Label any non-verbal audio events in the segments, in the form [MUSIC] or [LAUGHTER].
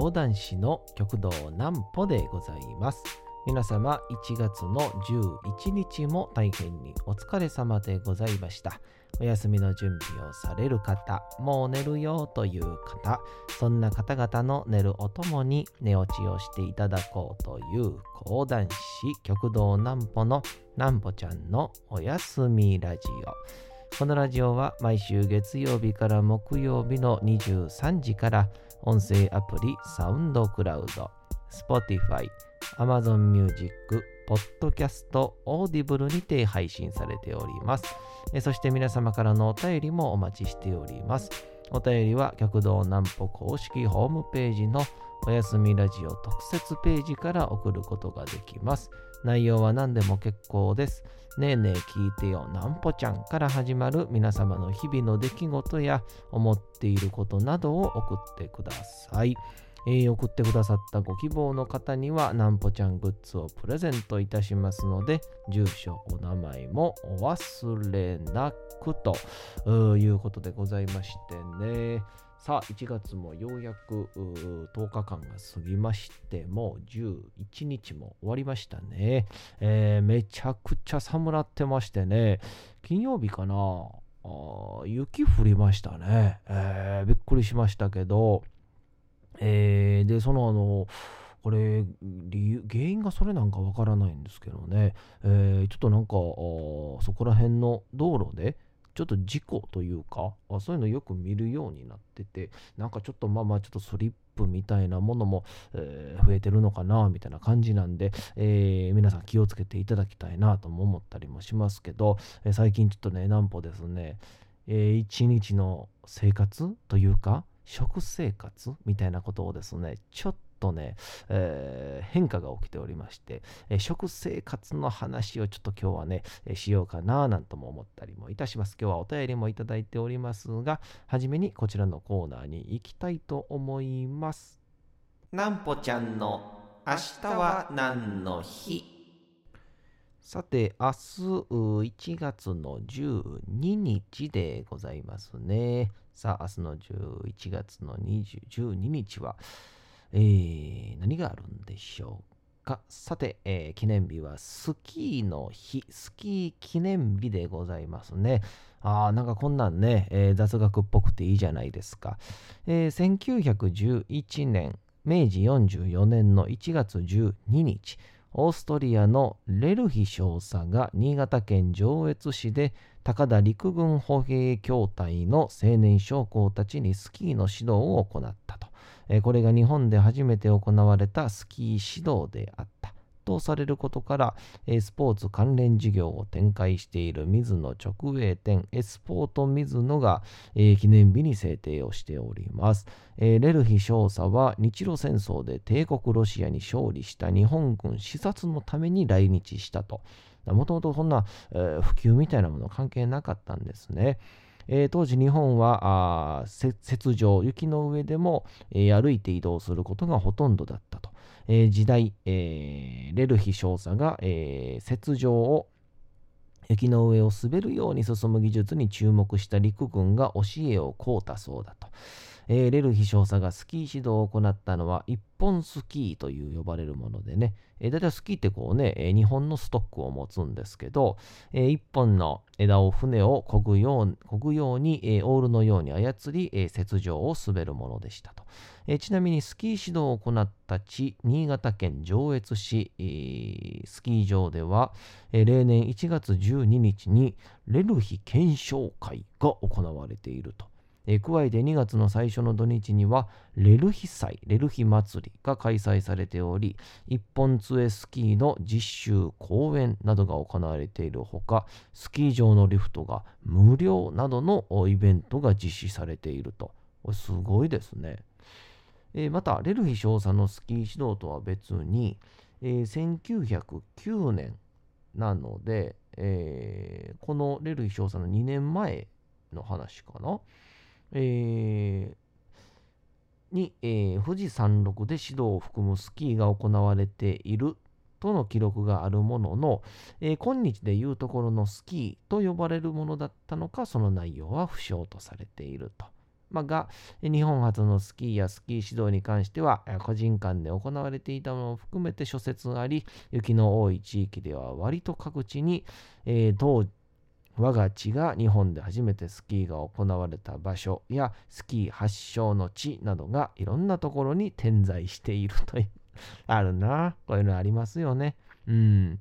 講談師の極道南歩でございます。皆様1月の11日も大変にお疲れ様でございました。お休みの準備をされる方もう寝るよという方そんな方々の寝るおともに寝落ちをしていただこうという講談師極道南歩の南歩ちゃんのおやすみラジオ。このラジオは毎週月曜日から木曜日の23時から音声アプリサウンドクラウド、Spotify、Amazon Music、Podcast、Audible にて配信されております。そして皆様からのお便りもお待ちしております。お便りは極道南歩公式ホームページのおやすみラジオ特設ページから送ることができます。内容は何でも結構です。ねえねえ聞いてよなんぽちゃんから始まる皆様の日々の出来事や思っていることなどを送ってください。えー、送ってくださったご希望の方にはなんぽちゃんグッズをプレゼントいたしますので住所お名前もお忘れなくということでございましてねさあ、1月もようやく10日間が過ぎまして、もう11日も終わりましたね。えー、めちゃくちゃ寒なってましてね、金曜日かな。雪降りましたね、えー、びっくりしましたけど、えー、で、そのあの、これ理由原因がそれなんかわからないんですけどね、えー、ちょっとなんかそこら辺の道路で、ちょっと事故というかそういうのよく見るようになっててなんかちょっとまあまあちょっとスリップみたいなものも、えー、増えてるのかなみたいな感じなんで、えー、皆さん気をつけていただきたいなとも思ったりもしますけど、えー、最近ちょっとね南歩ですね、え一日の生活というか食生活みたいなことをですねちょっととね、えー、変化が起きておりまして、えー、食生活の話をちょっと今日はね、えー、しようかななんとも思ったりもいたします。今日はお便りもいただいておりますが、はじめにこちらのコーナーに行きたいと思います。なんぽちゃんの明日は何の日？さて、明日1月の12日でございますね。さあ、明日の11月の20 12日は、えー、何があるんでしょうか？さて、えー、記念日はスキーの日、スキー記念日でございますね。ああ、なんかこんなんね、えー、雑学っぽくていいじゃないですか。えー、1911年、明治44年の1月12日、オーストリアのレルヒ少佐が新潟県上越市で高田陸軍歩兵協隊の青年将校たちにスキーの指導を行ったと。これが日本で初めて行われたスキー指導であったとされることから、スポーツ関連事業を展開している水野直営店エスポート水野が、記念日に制定をしております。レルヒ少佐は日露戦争で帝国ロシアに勝利した日本軍視察のために来日したと。もともとそんな、普及みたいなもの関係なかったんですね。えー、当時日本は雪上、雪の上でも、えー、歩いて移動することがほとんどだったと。えー、時代、えレルヒ少佐が、え雪上を雪の上を滑るように進む技術に注目した陸軍が教えを請うたそうだと。えー、レルヒ少佐がスキー指導を行ったのは一本スキーという呼ばれるものでね、えー、だいたいスキーってこうね、えー、日本のストックを持つんですけど、えー、一本の枝を船を漕ぐよう漕ぐように、えー、オールのように操り、えー、雪上を滑るものでしたと。えー、ちなみにスキー指導を行った地、新潟県上越市、えー、スキー場では、えー、例年1月12日にレルヒ検証会が行われていると。えー、加えて2月の最初の土日にはレルヒ祭、レルヒ祭りが開催されており、一本杖スキーの実習、公演などが行われているほか、スキー場のリフトが無料などのイベントが実施されていると。すごいですね。えー、また、レルヒ少佐のスキー指導とは別に、えー、1909年なので、えー、このレルヒ少佐の2年前の話かな。えー、に、えー、富士山麓で指導を含むスキーが行われているとの記録があるものの、えー、今日でいうところのスキーと呼ばれるものだったのか、その内容は不詳とされていると。まあ、が、日本初のスキーやスキー指導に関しては、個人間で行われていたものを含めて諸説があり、雪の多い地域では割と各地に、えー、当我が地が日本で初めてスキーが行われた場所やスキー発祥の地などがいろんなところに点在しているという [LAUGHS] あるな。こういうのありますよね。うん。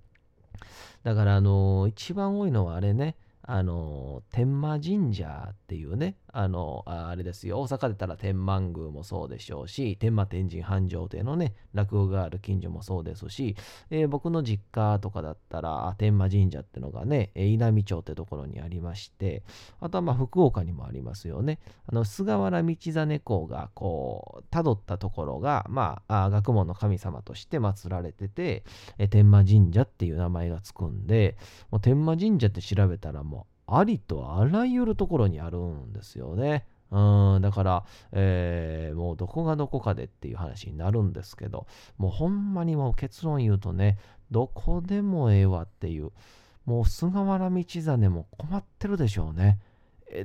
だから、あのー、一番多いのはあれね、あの、天満神社っていうね、あの、あれですよ、大阪でたら天満宮もそうでしょうし、天満天神繁盛亭のね、落語がある近所もそうですし、えー、僕の実家とかだったら、天満神社ってのがね、稲美町ってところにありまして、あとはまあ福岡にもありますよね。あの、菅原道真公がこう、たどったところが、まあ、あ学問の神様として祀られてて、え天満神社っていう名前がつくんで、もう天満神社って調べたらもう、ありとあらゆるところにあるんですよね。うん、だから、えー、もうどこがどこかでっていう話になるんですけど、もうほんまにもう結論言うとね、どこでもええわっていう、もう菅原道真も困ってるでしょうね。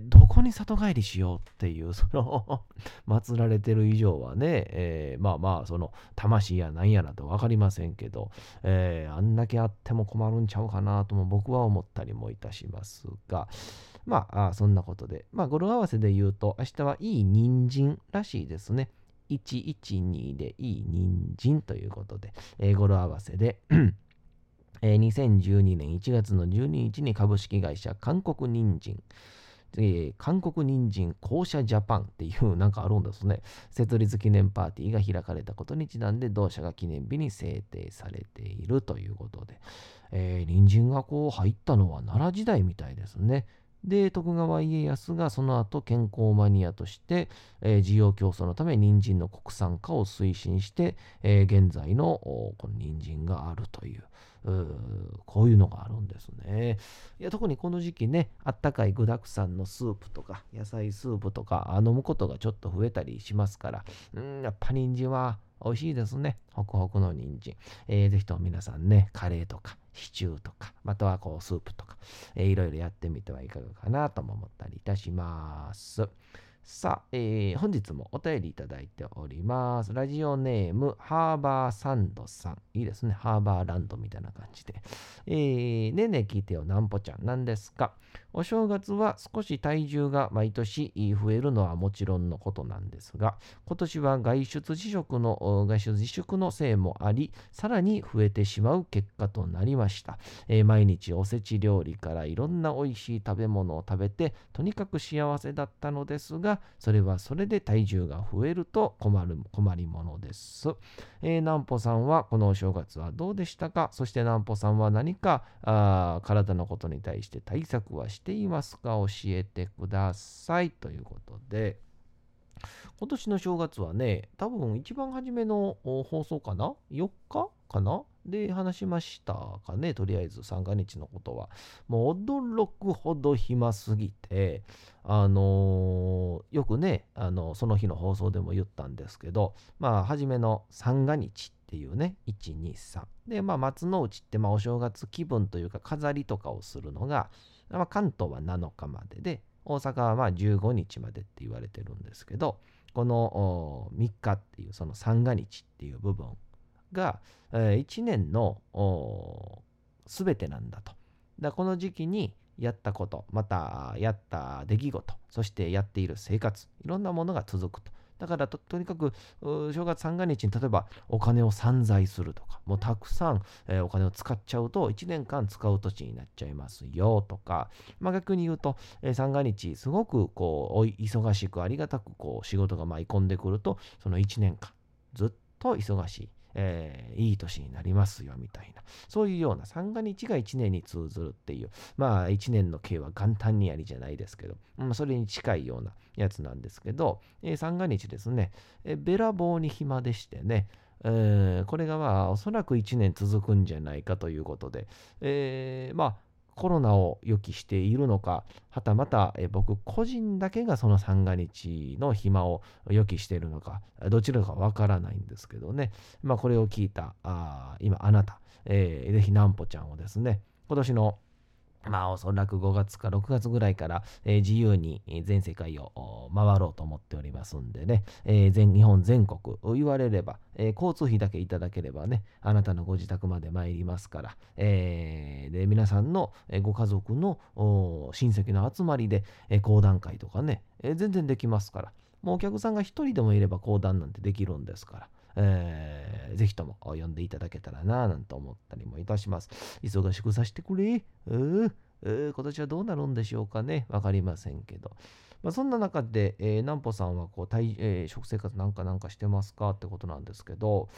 どこに里帰りしようっていう、その [LAUGHS] 祀られてる以上はね、えー、まあまあ、その、魂やなんやらと分かりませんけど、えー、あんだけあっても困るんちゃうかなとも僕は思ったりもいたしますが、まあ、あそんなことで、まあ、語呂合わせで言うと、明日はいい人参らしいですね。112でいい人参ということで、えー、語呂合わせでえー、2012年1月の12日に株式会社韓国人参、えー、韓国人参公社ジャパンっていうなんかあるんですね。設立記念パーティーが開かれたことにちなんで同社が記念日に制定されているということで、えー、人参がこう入ったのは奈良時代みたいですね。で、徳川家康がその後健康マニアとして、えー、需要競争のため人参の国産化を推進して、えー、現在のこの人参があるという。こういうのがあるんですね。いや特にこの時期ね、あったかい具沢山のスープとか、野菜スープとか飲むことがちょっと増えたりしますから、うん、やっぱ人参は美味しいですね。ホクホクの人参。えー、ぜひとも皆さんね、カレーとか、シチューとか、またはこうスープとか、えー、いろいろやってみてはいかがかなとも思ったりいたします。さあ、えー、本日もお便りいただいております。ラジオネーム、ハーバーサンドさん。いいですね。ハーバーランドみたいな感じで。えー、ねえねえ聞いてよ、なんぽちゃん。なんですかお正月は少し体重が毎年増えるのはもちろんのことなんですが、今年は外出自粛の、外出自粛のせいもあり、さらに増えてしまう結果となりました。えー、毎日おせち料理からいろんな美味しい食べ物を食べて、とにかく幸せだったのですが、それはそれで体重が増えると困る、困りものです。えー、南穂さんはこのお正月はどうでしたか？そして南穂さんは何かあ体のことに対して対策はしてしていますか？教えてください。ということで、今年の正月はね、多分一番初めの放送かな ?4 日かな？で話しましたかね、とりあえず三が日のことは。もう驚くほど暇すぎて、あのー、よくね、あのその日の放送でも言ったんですけど、まあ、初めの三が日っていうね、1、2、3。で、まあ、松の内って、まあ、お正月気分というか、飾りとかをするのが、まあ、関東は7日までで、大阪はまあ15日までって言われてるんですけど、この3日っていうその三が日っていう部分が、え、1年の全てなんだと。だこの時期にやったこと、またやった出来事、そしてやっている生活、いろんなものが続くと。だからとにかく正月三が日に例えばお金を散財するとか、もうたくさん、えー、お金を使っちゃうと1年間使う土地になっちゃいますよとか、まあ、逆に言うと、えー、三が日すごくこう忙しくありがたくこう仕事が舞い込んでくるとその1年間ずっと忙しい。えー、いい年になりますよみたいな、そういうような三が日が一年に通ずるっていう、まあ一年の計は元旦にありじゃないですけど、まあ、それに近いようなやつなんですけど、えー、三が日ですね、えー、べらぼうに暇でしてね、えー、これがまあおそらく1年続くんじゃないかということで、えー、まあコロナを予期しているのか、はたまた僕個人だけがその三が日の暇を予期しているのか、どちらかわからないんですけどね、まあこれを聞いた、あ今あなた、えー、ぜひなんぽちゃんをですね、今年のまあおそらく5月か6月ぐらいから、えー、自由に全世界を回ろうと思っておりますんでね、えー、全日本全国言われれば、えー、交通費だけいただければね、あなたのご自宅まで参りますから、えー、で皆さんのご家族の親戚の集まりで、え、講談会とかね、え、全然できますから、もうお客さんが一人でもいれば講談なんてできるんですから、えー、ぜひとも呼んでいただけたらななんて思ったりもいたします。忙しくさせてくれ。うー、今年はどうなるんでしょうかね。わかりませんけど。まあ、そんな中で、えー、南畝さんはこう体、えー、食生活なんかなんかしてますか？ってことなんですけど、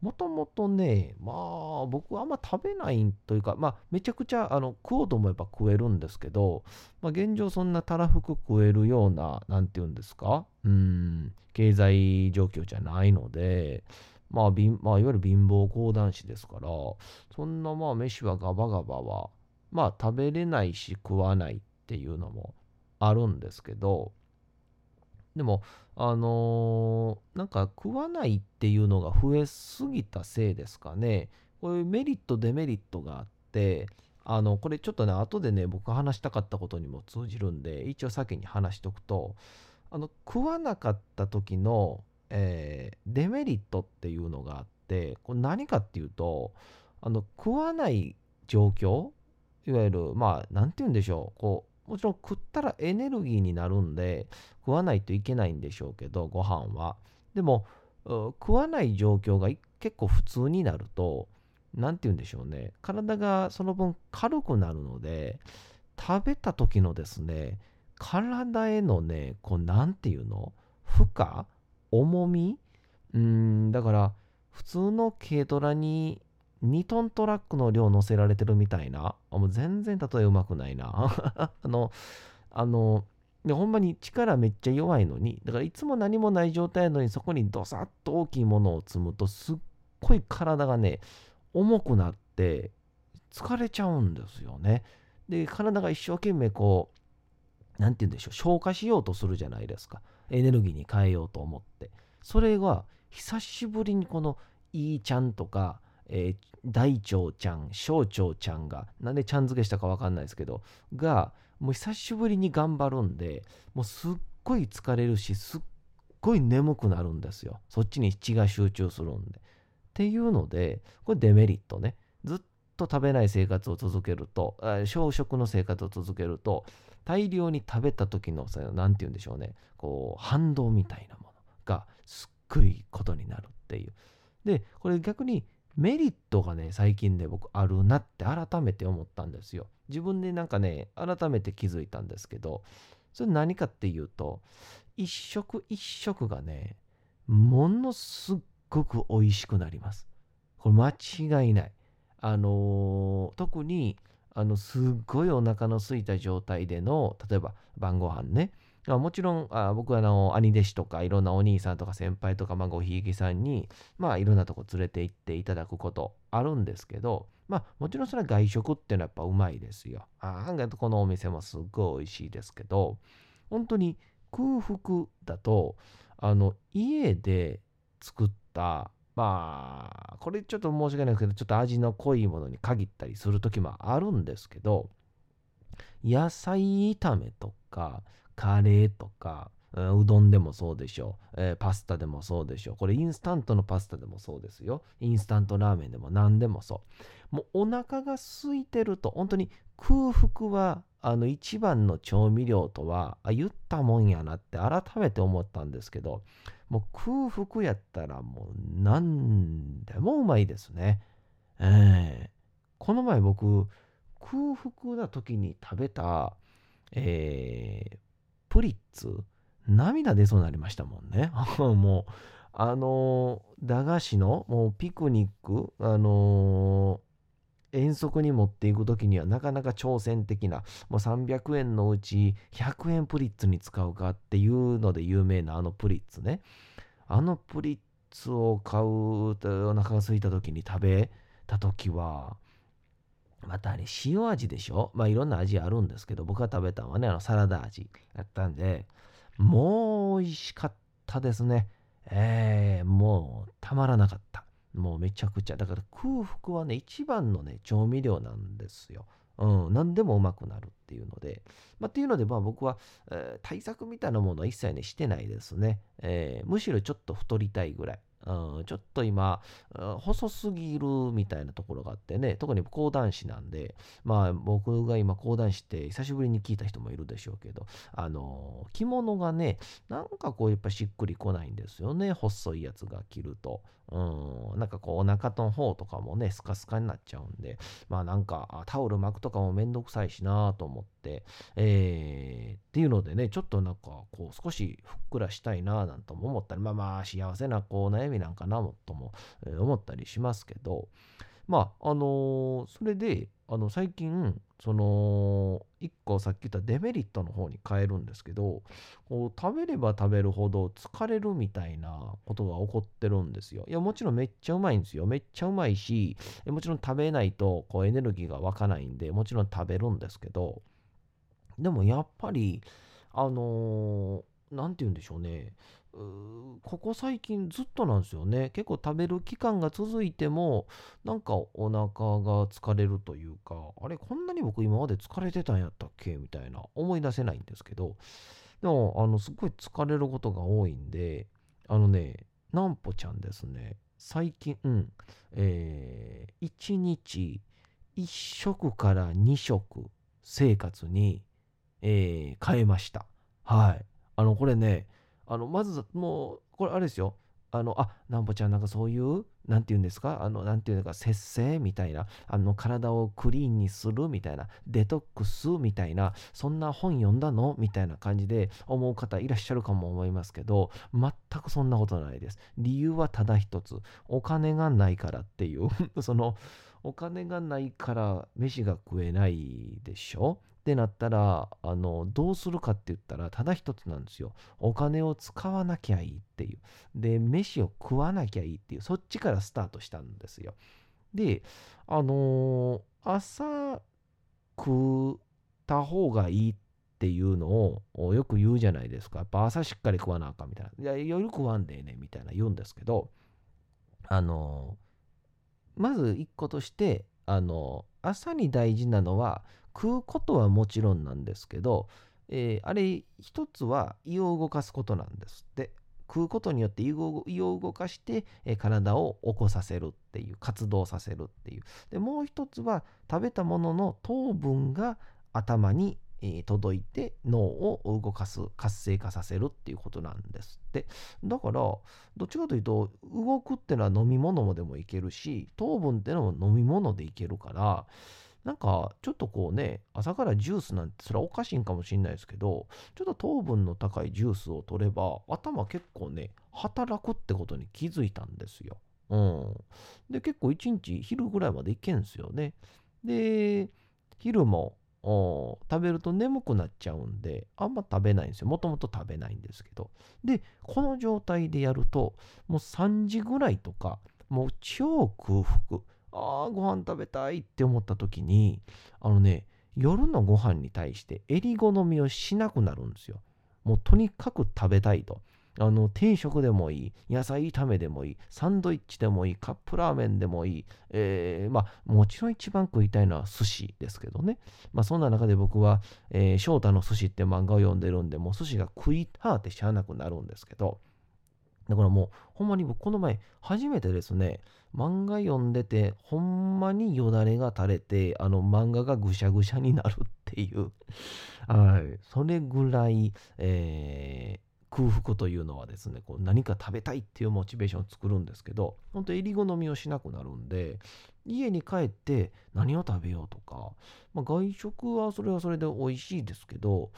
もともとね、まあ僕はあんま食べないというか、まあめちゃくちゃあの食おうと思えば食えるんですけど、まあ現状そんなたらふく食えるような、なんて言うんですか、うん、経済状況じゃないので、まあ、まあ、いわゆる貧乏講談師ですから、そんなまあ飯はガバガバは、まあ食べれないし食わないっていうのもあるんですけど、でも、あのー、なんか食わないっていうのが増えすぎたせいですかね。こういうメリット、デメリットがあって、あの、これちょっとね、後でね、僕話したかったことにも通じるんで、一応先に話しとくと、あの、食わなかった時の、えー、デメリットっていうのがあって、これ何かっていうと、あの、食わない状況、いわゆる、まあ、なんて言うんでしょう、こう、もちろん食ったらエネルギーになるんで食わないといけないんでしょうけどご飯は。でも食わない状況が結構普通になると何て言うんでしょうね。体がその分軽くなるので食べた時のですね体へのねこう何て言うの？負荷？重み？うんだから普通の軽トラに2トントラックの量乗せられてるみたいな。もう全然例えうまくないな。[LAUGHS] あの、あの、で、ほんまに力めっちゃ弱いのに、だからいつも何もない状態なのにそこにドサッと大きいものを積むとすっごい体がね、重くなって疲れちゃうんですよね。で、体が一生懸命こう、なんて言うんでしょう、消化しようとするじゃないですか。エネルギーに変えようと思って。それが久しぶりにこのいいちゃんとか、えー、大腸ちゃん、小腸ちゃんが、なんでちゃん付けしたかわかんないですけど、が、もう久しぶりに頑張るんで、もうすっごい疲れるし、すっごい眠くなるんですよ。そっちに血が集中するんで。っていうので、これデメリットね。ずっと食べない生活を続けると、小食の生活を続けると、大量に食べた時の、何て言うんでしょうね、こう、反動みたいなものがすっごいことになるっていう。で、これ逆にメリットがね、最近で僕あるなって改めて思ったんですよ。自分でなんかね、改めて気づいたんですけど、それ何かっていうと、一食一食がね、ものすっごく美味しくなります。これ間違いない。あのー、特に、あの、すっごいお腹の空いた状態での、例えば晩ご飯ね、もちろんあ僕はの兄弟子とかいろんなお兄さんとか先輩とか、まあ、ごひいきさんに、まあ、いろんなとこ連れて行っていただくことあるんですけど、まあ、もちろんそれは外食っていうのはやっぱうまいですよ。あ案外このお店もすっごい美味しいですけど、本当に空腹だと、あの家で作った、まあ、これちょっと申し訳ないですけど、ちょっと味の濃いものに限ったりする時もあるんですけど、野菜炒めとか、カレーとか、うどんでもそうでしょう、えー、パスタでもそうでしょう。これインスタントのパスタでもそうですよ。インスタントラーメンでも何でもそう。もうお腹が空いてると、本当に空腹はあの一番の調味料とは言ったもんやなって改めて思ったんですけど、もう空腹やったらもう何でもうまいですね。えー、この前僕、空腹な時に食べた、えー、プリッツ、涙出そうになりましたもんね。[LAUGHS] もう、あの、駄菓子の、もうピクニック、あのー、遠足に持っていく時にはなかなか挑戦的な、もう300円のうち100円プリッツに使うかっていうので有名なあのプリッツね。あのプリッツを買うと、お腹が空いた時に食べた時は、またあれ塩味でしょ？まあいろんな味あるんですけど、僕が食べたのはね、あのサラダ味やったんで、もう美味しかったですね。えー、もうたまらなかった。もうめちゃくちゃ。だから空腹はね、一番のね、調味料なんですよ。うん、何でもうまくなるっていうので、まあ、っていうので、まあ、僕は、えー、対策みたいなものは一切ね、してないですね、えー、むしろちょっと太りたいぐらい。うん、ちょっと今、細すぎるみたいなところがあってね、特に講談師なんで、まあ僕が今講談師って久しぶりに聞いた人もいるでしょうけど、あの、着物がね、なんかこうやっぱしっくりこないんですよね、細いやつが着ると。うん、なんかこうお腹の方とかもね、スカスカになっちゃうんで、まあなんかタオル巻くとかもめんどくさいしなと思って、えー、っていうのでね、ちょっとなんかこう少しふっくらしたいななんとも思ったり、まあまあ幸せなこう悩みなんかなもとも思ったりしますけど、まあ、あのー、それで、あの、最近、その、一個さっき言ったデメリットの方に変えるんですけど、こう、食べれば食べるほど疲れるみたいなことが起こってるんですよ。いや、もちろんめっちゃうまいんですよ。めっちゃうまいし、もちろん食べないと、こう、エネルギーが湧かないんで、もちろん食べるんですけど、でもやっぱり、あのー、て言うんでしょうね。ここ最近ずっとなんですよね。結構食べる期間が続いても、なんかお腹が疲れるというか、あれ、こんなに僕今まで疲れてたんやったっけ？みたいな、思い出せないんですけど、でも、あの、すごい疲れることが多いんで、あのね、なんぽちゃんですね、最近、うん、えー、1日1食から2食生活に、えー、変えました。はい。あの、これね、あの、まず、もう、これあれですよ。あの、あ、なんぼちゃんなんかそういう、なんて言うんですか？あの、なんていうのか、節制みたいな、あの、体をクリーンにするみたいな、デトックスみたいな、そんな本読んだの？みたいな感じで思う方いらっしゃるかも思いますけど、全くそんなことないです。理由はただ一つ、お金がないからっていう [LAUGHS] その、お金がないから飯が食えないでしょ？ってなったら、あの、どうするかって言ったら、ただ一つなんですよ。お金を使わなきゃいいっていう。で、飯を食わなきゃいいっていう、そっちからスタートしたんですよ。で、あのー、朝食った方がいいっていうのをよく言うじゃないですか。やっぱ朝しっかり食わなあかんみたいな。いや、夜食わんでええねみたいな言うんですけど、あのー、まず一個として、あのー、朝に大事なのは、食うことはもちろんなんですけど、えー、あれ一つは胃を動かすことなんですって。食うことによって胃を動かして、えー、体を起こさせるっていう活動させるっていうでもう一つは食べたものの糖分が頭に、えー、届いて脳を動かす活性化させるっていうことなんですってだからどっちかというと動くってのは飲み物もでもいけるし糖分ってのも飲み物でいけるからなんか、ちょっとこうね、朝からジュースなんて、それはおかしいんかもしれないですけど、ちょっと糖分の高いジュースを取れば、頭結構ね、働くってことに気づいたんですよ。うん。で、結構一日昼ぐらいまでいけんすよね。で、昼も食べると眠くなっちゃうんで、あんま食べないんですよ。もともと食べないんですけど。で、この状態でやると、もう3時ぐらいとか、もう超空腹。ああ、ご飯食べたいって思った時に、あのね、夜のご飯に対して襟好みをしなくなるんですよ。もうとにかく食べたいと。あの、定食でもいい、野菜炒めでもいい、サンドイッチでもいい、カップラーメンでもいい、えー、まあ、もちろん一番食いたいのは寿司ですけどね。まあ、そんな中で僕は、えー、翔太の寿司って漫画を読んでるんで、もう寿司が食いたってしゃあなくなるんですけど、だからもう、ほんまに僕、この前、初めてですね、漫画読んでて、ほんまによだれが垂れて、あの漫画がぐしゃぐしゃになるっていうはい、それぐらい、えー、空腹というのはですね、こう何か食べたいっていうモチベーションを作るんですけど、本当襟好みをしなくなるんで、家に帰って何を食べようとか、まあ、外食はそれはそれで美味しいですけど、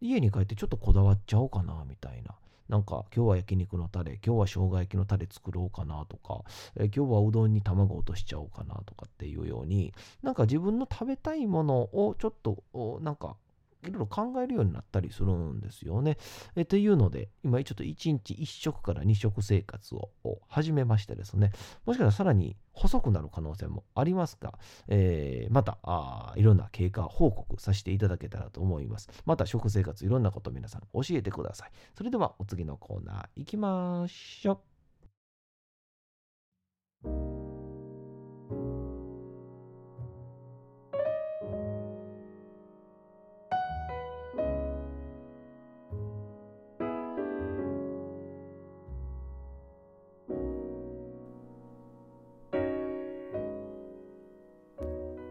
家に帰ってちょっとこだわっちゃおうかな、みたいな。なんか今日は焼肉のタレ、今日は生姜焼きのタレ作ろうかなとか、え今日はうどんに卵落としちゃおうかなとかっていうように、なんか自分の食べたいものをちょっとなんかいろいろ考えるようになったりするんですよね。えっていうので、今ちょっと1日1食から2食生活を始めましてですね、もしかしたらさらに細くなる可能性もありますが、えー、またあいろんな経過報告させていただけたらと思います。また食生活いろんなこと皆さん教えてください。それではお次のコーナー行きましょう。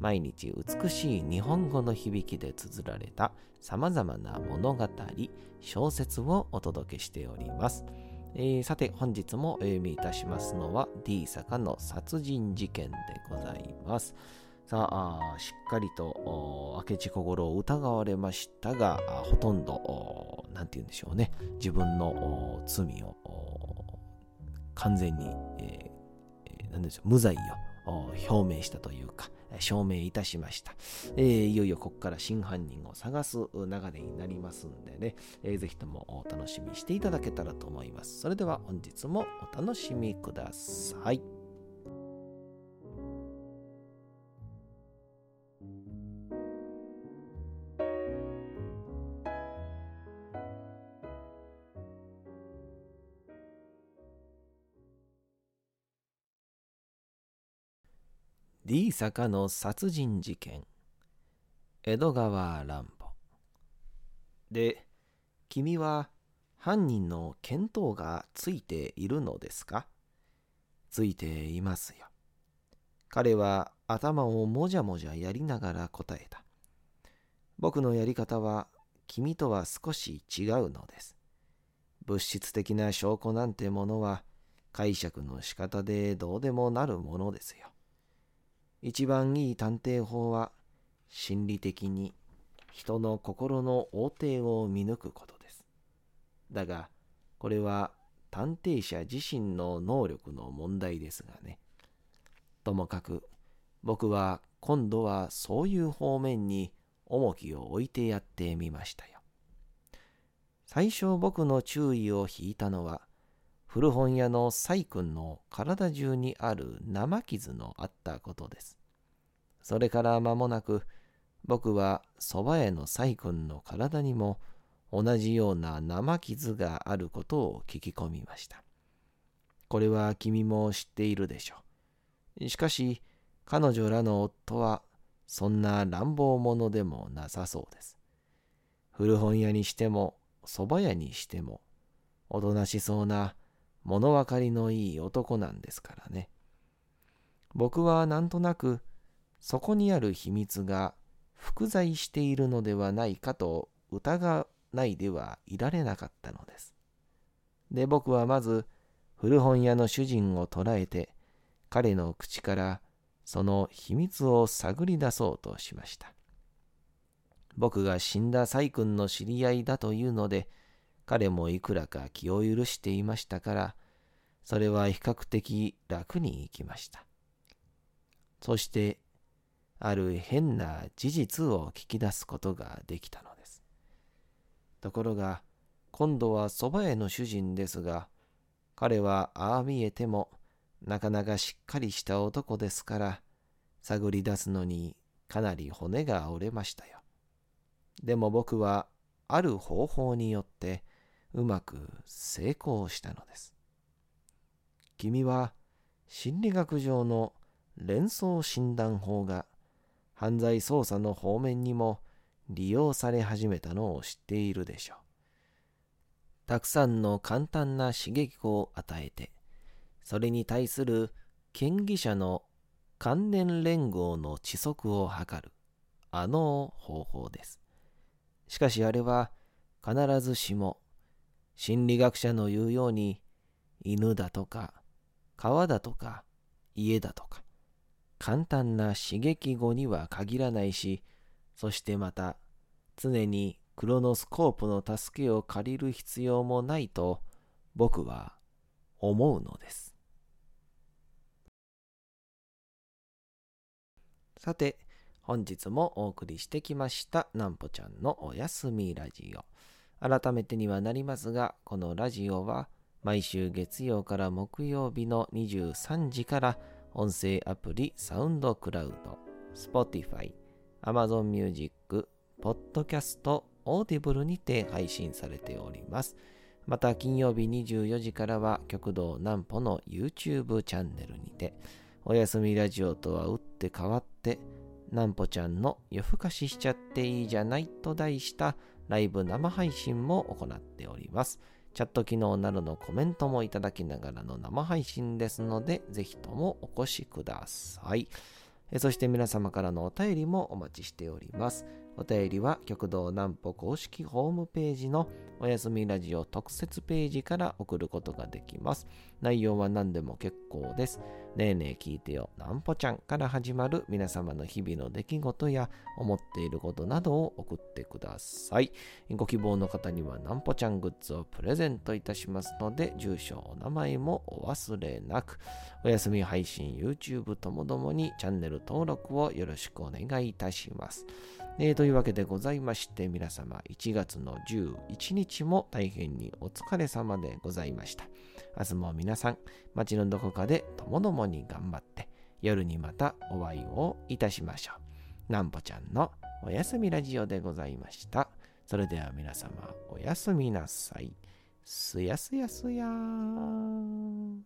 毎日美しい日本語の響きで綴られた様々な物語、小説をお届けしております。えー、さて本日もお読みいたしますのは D 坂の殺人事件でございます。さあ、しっかりと明智小五郎を疑われましたが、ほとんど、なんて言うんでしょうね、自分の罪を完全に、えー、なんでしょう無罪を表明したというか、証明いたしました。えー、いよいよここから真犯人を探す流れになりますんでね、えー、ぜひともお楽しみにしていただけたらと思います。それでは本日もお楽しみください。D 坂の殺人事件江戸川乱歩で君は犯人の見当がついているのですか？ついていますよ。彼は頭をもじゃもじゃやりながら答えた。僕のやり方は君とは少し違うのです。物質的な証拠なんてものは解釈の仕方でどうでもなるものですよ。一番いい探偵法は心理的に人の心の横定を見抜くことです。だが、これは探偵者自身の能力の問題ですがね。ともかく、僕は今度はそういう方面に重きを置いてやってみましたよ。最初僕の注意を引いたのは、古本屋の細君の体中にある生傷のあったことです。それから間もなく、僕は蕎麦屋の細君の体にも同じような生傷があることを聞き込みました。これは君も知っているでしょう。しかし、彼女らの夫はそんな乱暴者でもなさそうです。古本屋にしても蕎麦屋にしてもおとなしそうな物分かりのいい男なんですからね。僕はなんとなくそこにある秘密が複在しているのではないかと疑わないではいられなかったのです。で、僕はまず古本屋の主人を捕らえて彼の口からその秘密を探り出そうとしました。僕が死んだ細君の知り合いだというので、彼もいくらか気を許していましたから、それは比較的楽に行きました。そしてある変な事実を聞き出すことができたのです。ところが、今度は蕎麦屋の主人ですが、彼はああ見えても、なかなかしっかりした男ですから、探り出すのにかなり骨が折れましたよ。でも僕は、ある方法によってうまく成功したのです。君は心理学上の連想診断法が犯罪捜査の方面にも利用され始めたのを知っているでしょう。たくさんの簡単な刺激を与えて、それに対する権疑者の関連連合の知足を図る、あの方法です。しかしあれは必ずしも心理学者の言うように犬だとか川だとか家だとか簡単な刺激後には限らないし、そしてまた常にクロノスコープの助けを借りる必要もないと僕は思うのです。さて、本日もお送りしてきましたなんぽちゃんのおやすみラジオ。改めてにはなりますが、このラジオは毎週月曜から木曜日の23時から音声アプリサウンドクラウド、Spotify、Amazon Music、Podcast、Audible にて配信されております。また金曜日24時からは極道南歩の YouTube チャンネルにて、おやすみラジオとは打って変わって、南歩ちゃんの夜更かししちゃっていいじゃないと題したライブ生配信も行っております。チャット機能などのコメントもいただきながらの生配信ですので、ぜひともお越しください。そして皆様からのお便りもお待ちしております。お便りは極道南歩公式ホームページのおやすみラジオ特設ページから送ることができます。内容は何でも結構です。ねえねえ聞いてよ、なんぽちゃんから始まる皆様の日々の出来事や思っていることなどを送ってください。ご希望の方にはなんぽちゃんグッズをプレゼントいたしますので、住所、お名前もお忘れなく、お休み配信、YouTube ともどもにチャンネル登録をよろしくお願いいたします。えー、というわけでございまして、皆様1月の11日も大変にお疲れ様でございました。明日も皆さん、街のどこかでともどもに頑張って、夜にまたお会いをいたしましょう。なんぽちゃんのおやすみラジオでございました。それでは皆様、おやすみなさい。すやすやすやーん。